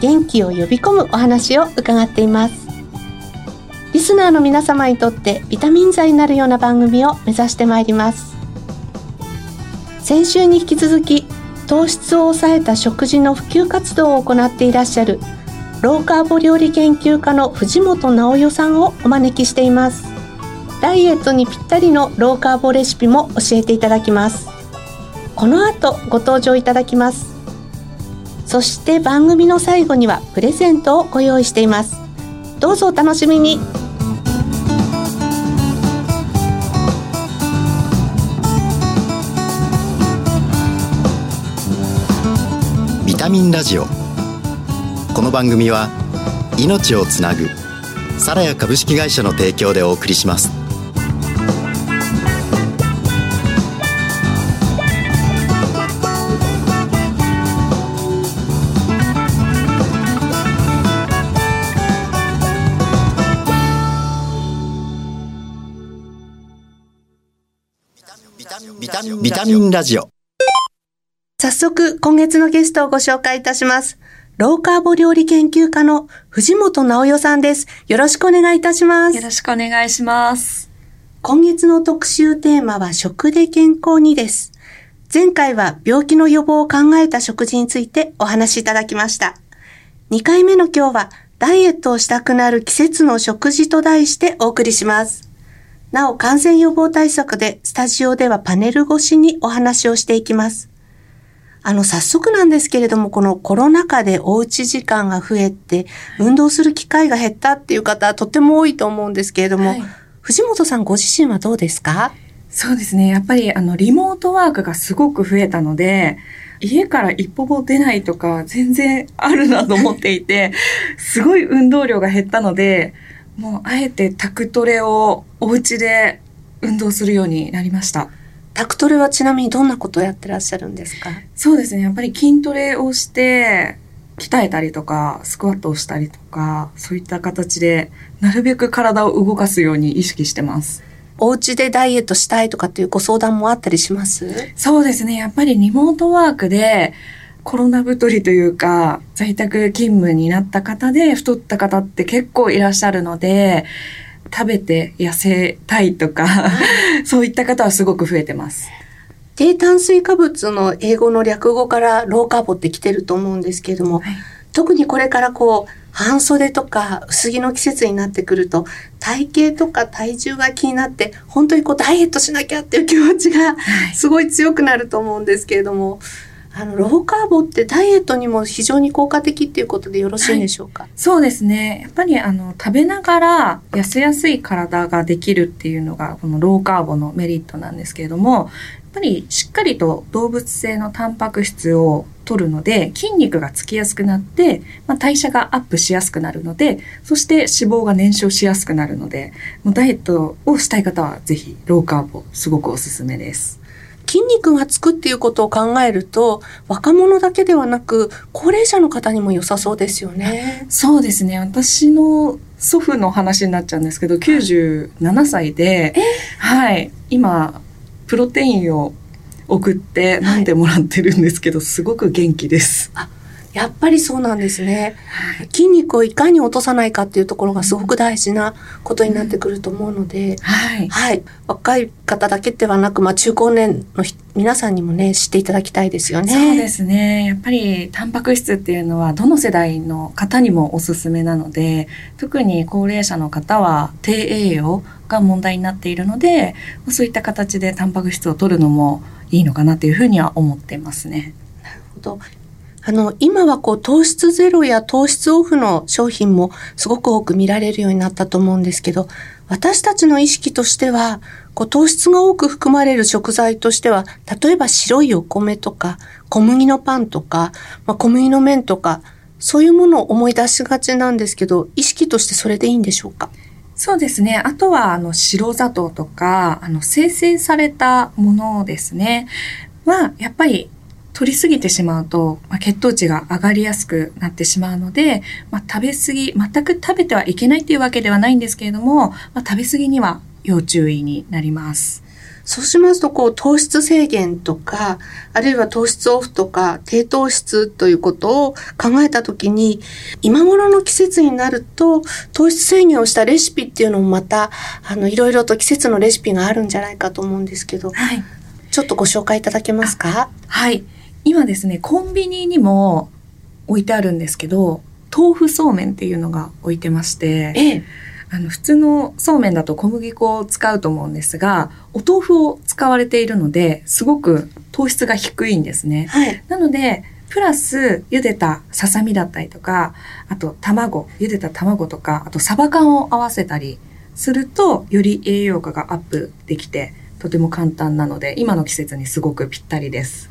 元気を呼び込むお話を伺っています。リスナーの皆様にとってビタミン剤になるような番組を目指してまいります。先週に引き続き糖質を抑えた食事の普及活動を行っていらっしゃるローカーボ料理研究家の藤本直代さんをお招きしています。ダイエットにぴったりのローカーボレシピも教えていただきます。この後ご登場いただきます。そして番組の最後にはプレゼントをご用意しています。どうぞお楽しみに。ビタミンラジオ。この番組は命をつなぐサラヤ株式会社の提供でお送りします。ビタミンラジオ。早速今月のゲストをご紹介いたします。ローカーボ料理研究家の藤本直代さんです。よろしくお願いいたします。よろしくお願いします。今月の特集テーマは食で健康にです。前回は病気の予防を考えた食事についてお話しいただきました。2回目の今日はダイエットをしたくなる季節の食事と題してお送りしますなお感染予防対策でスタジオではパネル越しにお話をしていきます。あの、早速なんですけれども、このコロナ禍でおうち時間が増えて、運動する機会が減ったっていう方、とっても多いと思うんですけれども、はい、藤本さんご自身はどうですか？そうですね。やっぱり、あの、リモートワークがすごく増えたので、家から一歩も出ないとか、全然あるなと思っていて、すごい運動量が減ったので、もう、あえてタクトレをお家で運動するようになりました。タクトレはちなみにどんなことをやってらっしゃるんですか？そうですね。やっぱり筋トレをして、鍛えたりとか、スクワットをしたりとか、そういった形で、なるべく体を動かすように意識してます。お家でダイエットしたいとかっていうご相談もあったりします？そうですね。やっぱりリモートワークで、コロナ太りというか、在宅勤務になった方で太った方って結構いらっしゃるので、食べて痩せたいとかそういった方はすごく増えてます。低炭水化物の英語の略語からローカーボって来てると思うんですけれども、はい、特にこれからこう半袖とか薄着の季節になってくると体型とか体重が気になって本当にこうダイエットしなきゃっていう気持ちがすごい強くなると思うんですけれども、あの、ローカーボってダイエットにも非常に効果的っていうことでよろしいでしょうか、はい、そうですね。やっぱりあの、食べながら痩せやすい体ができるっていうのが、このローカーボのメリットなんですけれども、やっぱりしっかりと動物性のタンパク質を取るので筋肉がつきやすくなって、まあ、代謝がアップしやすくなるのでそして脂肪が燃焼しやすくなるのでもうダイエットをしたい方はぜひローカーボすごくおすすめです。筋肉がつくっていうことを考えると若者だけではなく高齢者の方にも良さそうですよね。そうですね私の祖父の話になっちゃうんですけど97歳で、はい、今プロテインを送って飲んでもらってるんですけど、はい、すごく元気です。あやっぱりそうなんですね。筋肉をいかに落とさないかっていうところがすごく大事なことになってくると思うので、はい、はい、若い方だけではなく、まあ、中高年の皆さんにもね知っていただきたいですよね。そうですね。やっぱりタンパク質っていうのはどの世代の方にもおすすめなので、特に高齢者の方は低栄養が問題になっているので、そういった形でタンパク質を取るのもいいのかなというふうには思ってますね。なるほど。あの、今はこう糖質ゼロや糖質オフの商品もすごく多く見られるようになったと思うんですけど、私たちの意識としては、こう糖質が多く含まれる食材としては、例えば白いお米とか、小麦のパンとか、まあ、小麦の麺とか、そういうものを思い出しがちなんですけど、意識としてそれでいいんでしょうか？そうですね。あとは、あの、白砂糖とか、あの、生成されたものですね。は、やっぱり、取りすぎてしまうと、まあ、血糖値が上がりやすくなってしまうので、まあ、食べ過ぎ、全く食べてはいけないっていうわけではないんですけれども、まあ、食べ過ぎには要注意になります。そうしますと、こう、糖質制限とか、あるいは糖質オフとか、低糖質ということを考えたときに、今頃の季節になると、糖質制限をしたレシピっていうのもまた、あの、いろいろと季節のレシピがあるんじゃないかと思うんですけど、はい、ちょっとご紹介いただけますか？はい。今ですね、コンビニにも置いてあるんですけど、豆腐そうめんっていうのが置いてまして、ええあの普通のそうめんだと小麦粉を使うと思うんですがお豆腐を使われているのですごく糖質が低いんですね。はい、なのでプラス茹でたささみだったりとかあと卵茹でた卵とかあとサバ缶を合わせたりするとより栄養価がアップできてとても簡単なので今の季節にすごくぴったりです。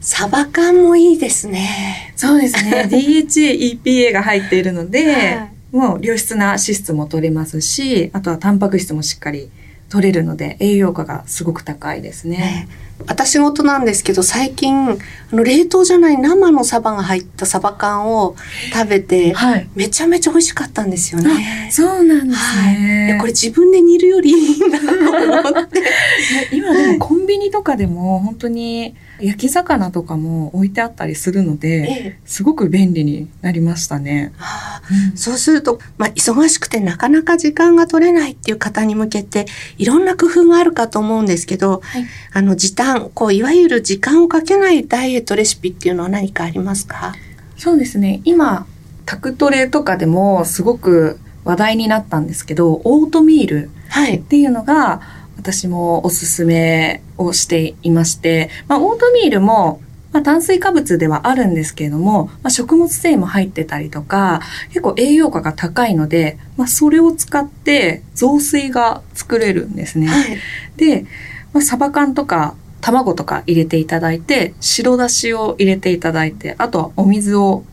サバ缶もいいですね。そうですね。DHA、EPA が入っているので、はいもう良質な脂質も取れますし、あとはタンパク質もしっかり取れるので栄養価がすごく高いですね。ね私事なんですけど最近あの冷凍じゃない生のサバが入ったサバ缶を食べて、はい、めちゃめちゃ美味しかったんですよね。そうなんですね、はい、これ自分で煮るよりいいんだと思って。今でもコンビニとかでも本当に焼き魚とかも置いてあったりするので、ええ、すごく便利になりましたね。はあうん、そうすると、まあ、忙しくてなかなか時間が取れないっていう方に向けていろんな工夫があるかと思うんですけど、はい、あの時短こういわゆる時間をかけないダイエットレシピっていうのは何かありますか？そうですね。今タクトレとかでもすごく話題になったんですけどオートミールっていうのが、はい私もおすすめをしていまして、まあ、オートミールも、まあ、炭水化物ではあるんですけれども、まあ、食物繊維も入ってたりとか、結構栄養価が高いので、まあ、それを使って雑炊が作れるんですね。はい、で、まあ、サバ缶とか卵とか入れていただいて、白だしを入れていただいて、あとはお水を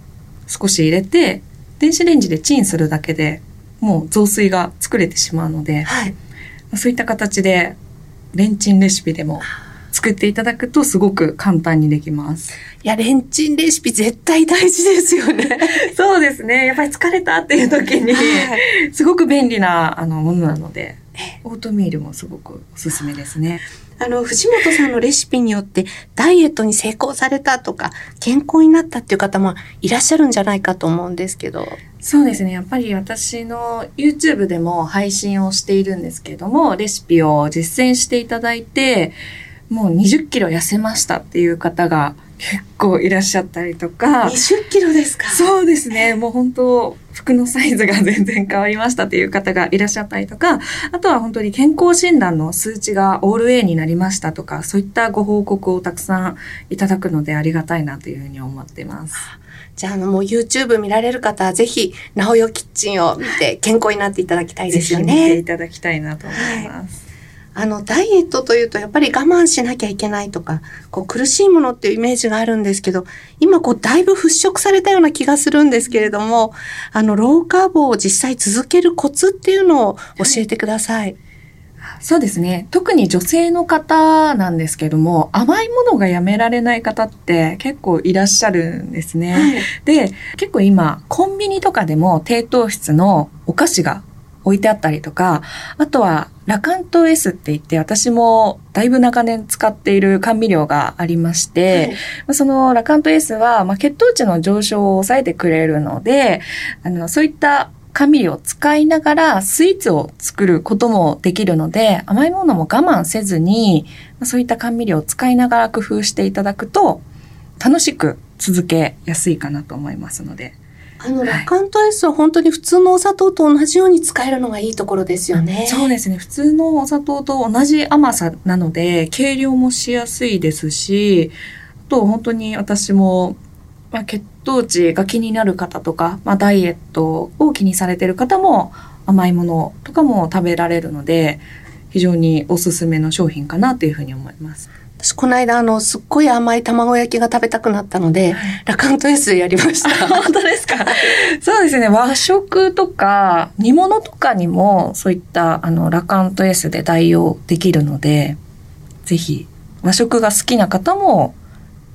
少し入れて、電子レンジでチンするだけでもう雑炊が作れてしまうので、はいそういった形でレンチンレシピでも作っていただくとすごく簡単にできます。いや、レンチンレシピ絶対大事ですよね。そうですね。やっぱり疲れたっていう時に、すごく便利なあのものなので、オートミールもすごくおすすめですね。あの、藤本さんのレシピによってダイエットに成功されたとか、健康になったっていう方もいらっしゃるんじゃないかと思うんですけど。そうですね。やっぱり私の YouTube でも配信をしているんですけれども、レシピを実践していただいて、もう20キロ痩せましたっていう方が結構いらっしゃったりとか。20キロですか？そうですね。もう本当、服のサイズが全然変わりましたっていう方がいらっしゃったりとか、あとは本当に健康診断の数値がオール A になりましたとか、そういったご報告をたくさんいただくのでありがたいなというふうに思っています。じゃあ、あの、もう YouTube 見られる方は、ぜひ、なおよキッチンを見て、健康になっていただきたいですよね。見ていただきたいなと思います。はいあの、ダイエットというとやっぱり我慢しなきゃいけないとか、こう苦しいものっていうイメージがあるんですけど、今こうだいぶ払拭されたような気がするんですけれども、あの、ローカーボを実際続けるコツっていうのを教えてください。そうですね。特に女性の方なんですけども、甘いものがやめられない方って結構いらっしゃるんですね。はい、で、結構今、コンビニとかでも低糖質のお菓子が置いてあったりとか、あとはラカント S って言って私もだいぶ長年使っている甘味料がありまして、はい、そのラカント S は、まあ、血糖値の上昇を抑えてくれるので、あの、そういった甘味料を使いながらスイーツを作ることもできるので、甘いものも我慢せずに、そういった甘味料を使いながら工夫していただくと、楽しく続けやすいかなと思いますので、あの、ラカント S は本当に普通のお砂糖と同じように使えるのがいいところですよね。そうですね。普通のお砂糖と同じ甘さなので、計量もしやすいですし、あと本当に私も、まあ、血糖値が気になる方とか、まあ、ダイエットを気にされてる方も甘いものとかも食べられるので、非常におすすめの商品かなというふうに思います。私この間あのすっごい甘い卵焼きが食べたくなったので、ラカント S でやりました。本当ですか？そうですね。和食とか煮物とかにもそういったあのラカント S で代用できるので、ぜひ和食が好きな方も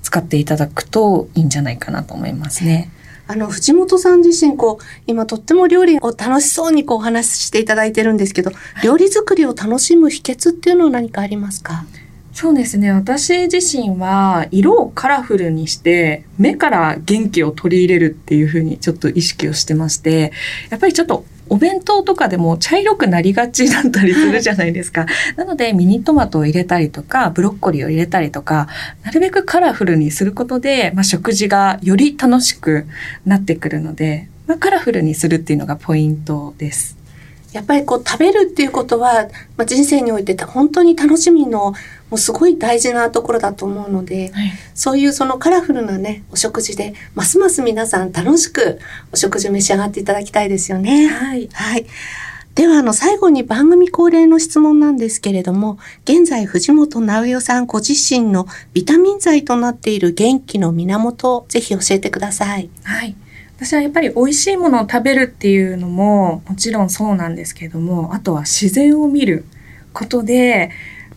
使っていただくといいんじゃないかなと思いますね。あの、藤本さん自身、こう、今とっても料理を楽しそうにこうお話ししていただいてるんですけど、料理作りを楽しむ秘訣っていうのは何かありますか？そうですね。私自身は色をカラフルにして目から元気を取り入れるっていうふうにちょっと意識をしてまして、やっぱりちょっとお弁当とかでも茶色くなりがちだったりするじゃないですか。なのでミニトマトを入れたりとか、ブロッコリーを入れたりとか、なるべくカラフルにすることで、まあ、食事がより楽しくなってくるので、まあ、カラフルにするっていうのがポイントです。やっぱりこう食べるっていうことは、まあ、人生において本当に楽しみのもうすごい大事なところだと思うので、はいそういうそのカラフルなね、お食事で、ますます皆さん楽しくお食事を召し上がっていただきたいですよね。はい。はい。では、あの、最後に番組恒例の質問なんですけれども、現在、藤本直代さんご自身のビタミン剤となっている元気の源をぜひ教えてください。はい。私はやっぱり美味しいものを食べるっていうのももちろんそうなんですけれども、あとは自然を見ることで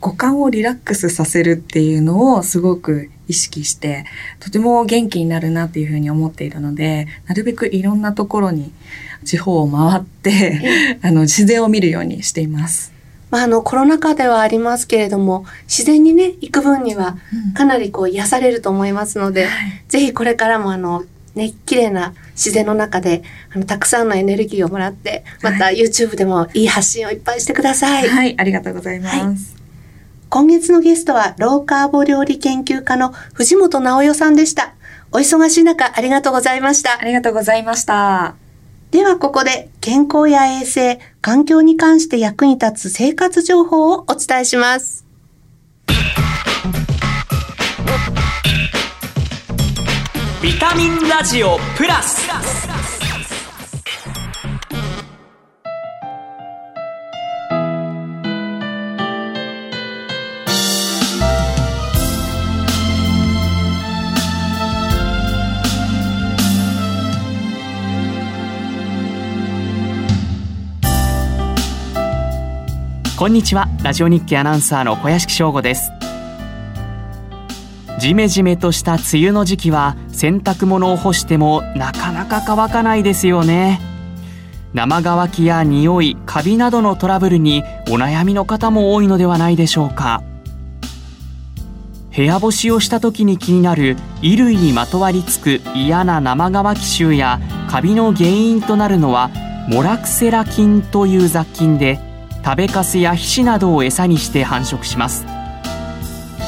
五感をリラックスさせるっていうのをすごく意識して、とても元気になるなっていうふうに思っているので、なるべくいろんなところに地方を回って、あの自然を見るようにしています。まあ、あの、コロナ禍ではありますけれども、自然にね、行く分にはかなりこう癒されると思いますので、ぜひこれからもあの、ね、綺麗な自然の中で、あの、たくさんのエネルギーをもらって、また YouTube でもいい発信をいっぱいしてください。はい、ありがとうございます。今月のゲストは、ローカーボ料理研究家の藤本直代さんでした。お忙しい中、ありがとうございましたあ。りがとうございました。ではここで、健康や衛生、環境に関して役に立つ生活情報をお伝えします。ビタミンラジオプラスこんにちは。ラジオ日記アナウンサーの小屋敷翔吾です。ジメジメとした梅雨の時期は洗濯物を干してもなかなか乾かないですよね。生乾きや匂いカビなどのトラブルにお悩みの方も多いのではないでしょうか。部屋干しをした時に気になる衣類にまとわりつく嫌な生乾き臭やカビの原因となるのはモラクセラ菌という雑菌で食べかすや皮脂などを餌にして繁殖します。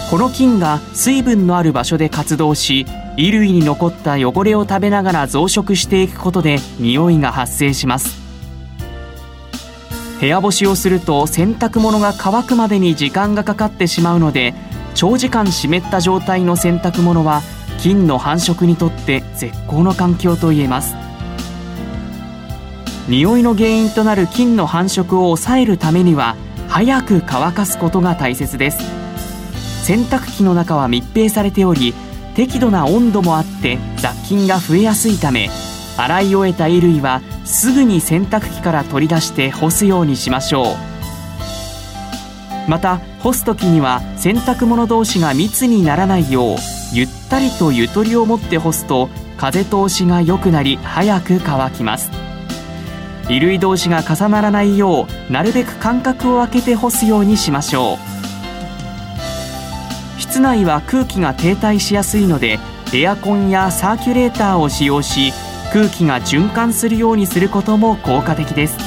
この菌が水分のある場所で活動し衣類に残った汚れを食べながら増殖していくことで匂いが発生します。部屋干しをすると洗濯物が乾くまでに時間がかかってしまうので長時間湿った状態の洗濯物は菌の繁殖にとって絶好の環境といえます。匂いの原因となる菌の繁殖を抑えるためには早く乾かすことが大切です。洗濯機の中は密閉されており適度な温度もあって雑菌が増えやすいため洗い終えた衣類はすぐに洗濯機から取り出して干すようにしましょう。また干す時には洗濯物同士が密にならないようゆったりとゆとりを持って干すと風通しが良くなり早く乾きます。衣類同士が重ならないようなるべく間隔を空けて干すようにしましょう室内は空気が停滞しやすいのでエアコンやサーキュレーターを使用し空気が循環するようにすることも効果的です。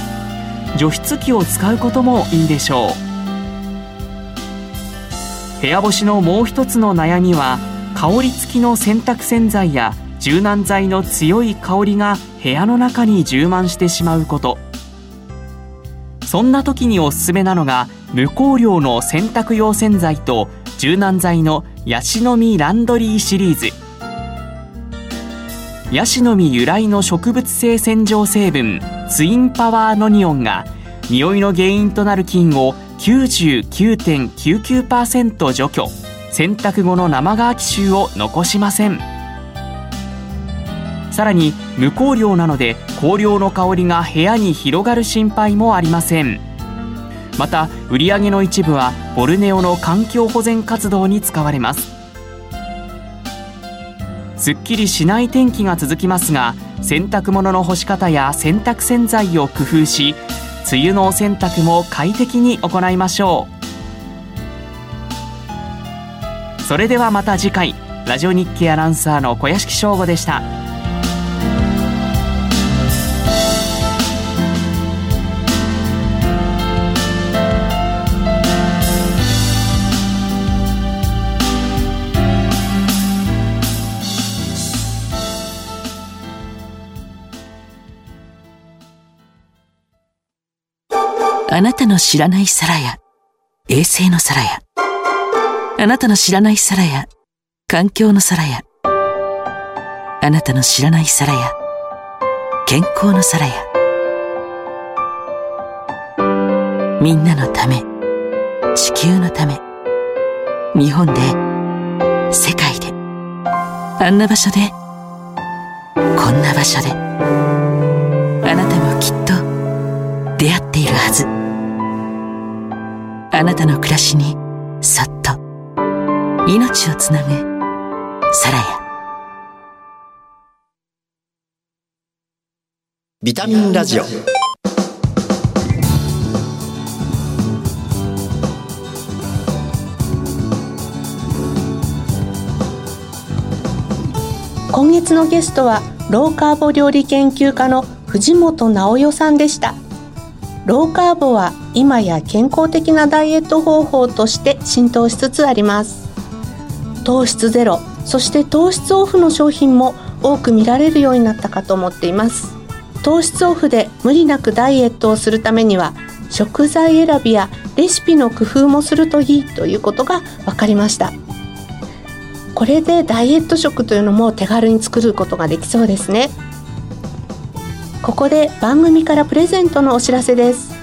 除湿機を使うこともいいでしょう。部屋干しのもう一つの悩みは香り付きの洗濯洗剤や柔軟剤の強い香りが部屋の中に充満してしまうこと。そんな時におすすめなのが無香料の洗濯用洗剤と柔軟剤のヤシの実ランドリーシリーズ。ヤシの実由来の植物性洗浄成分ツインパワーノニオンが匂いの原因となる菌を99.99%除去。洗濯後の生乾き臭を残しません。さらに無香料なので香料の香りが部屋に広がる心配もありません。また売上の一部はボルネオの環境保全活動に使われます。すっきりしない天気が続きますが洗濯物の干し方や洗濯洗剤を工夫し梅雨のお洗濯も快適に行いましょう。それではまた次回。ラジオ日経アナウンサーの小屋敷翔吾でした。あなたの知らない皿や衛星の皿やあなたの知らない皿や環境の皿やあなたの知らない皿や健康の皿やみんなのため地球のため日本で世界であんな場所でこんな場所であなたの暮らしにそっと命をつなぐサラヤビタミンラジオ。今月のゲストはローカーボ料理研究家の藤本直代さんでした。ローカーボは今や健康的なダイエット方法として浸透しつつあります。糖質ゼロそして糖質オフの商品も多く見られるようになったかと思っています。糖質オフで無理なくダイエットをするためには食材選びやレシピの工夫もするといいということが分かりました。これでダイエット食というのも手軽に作ることができそうですね。ここで番組からプレゼントのお知らせです。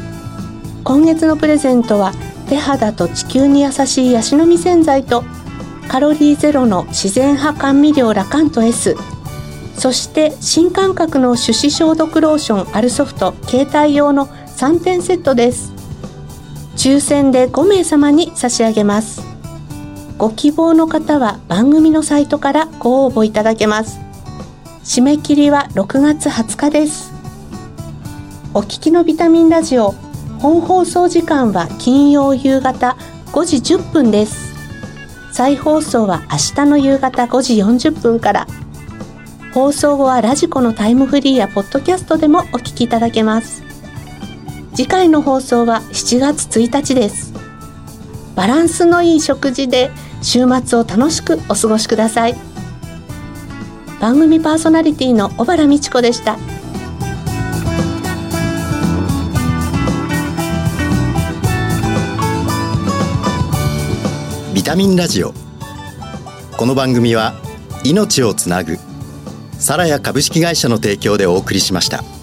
今月のプレゼントは手肌と地球に優しいヤシの実洗剤とカロリーゼロの自然派甘味料ラカント S そして新感覚の手指消毒ローションアルソフト携帯用の3点セットです。抽選で5名様に差し上げます。ご希望の方は番組のサイトからご応募いただけます。締め切りは6月20日です。お聞きのビタミンラジオ本放送時間は金曜夕方5時10分です。再放送は明日の夕方5時40分から。放送後はラジコのタイムフリーやポッドキャストでもお聞きいただけます。次回の放送は7月1日です。バランスのいい食事で週末を楽しくお過ごしください。番組パーソナリティの小原美智子でした。タミンラジオこの番組は命をつなぐサラヤ株式会社の提供でお送りしました。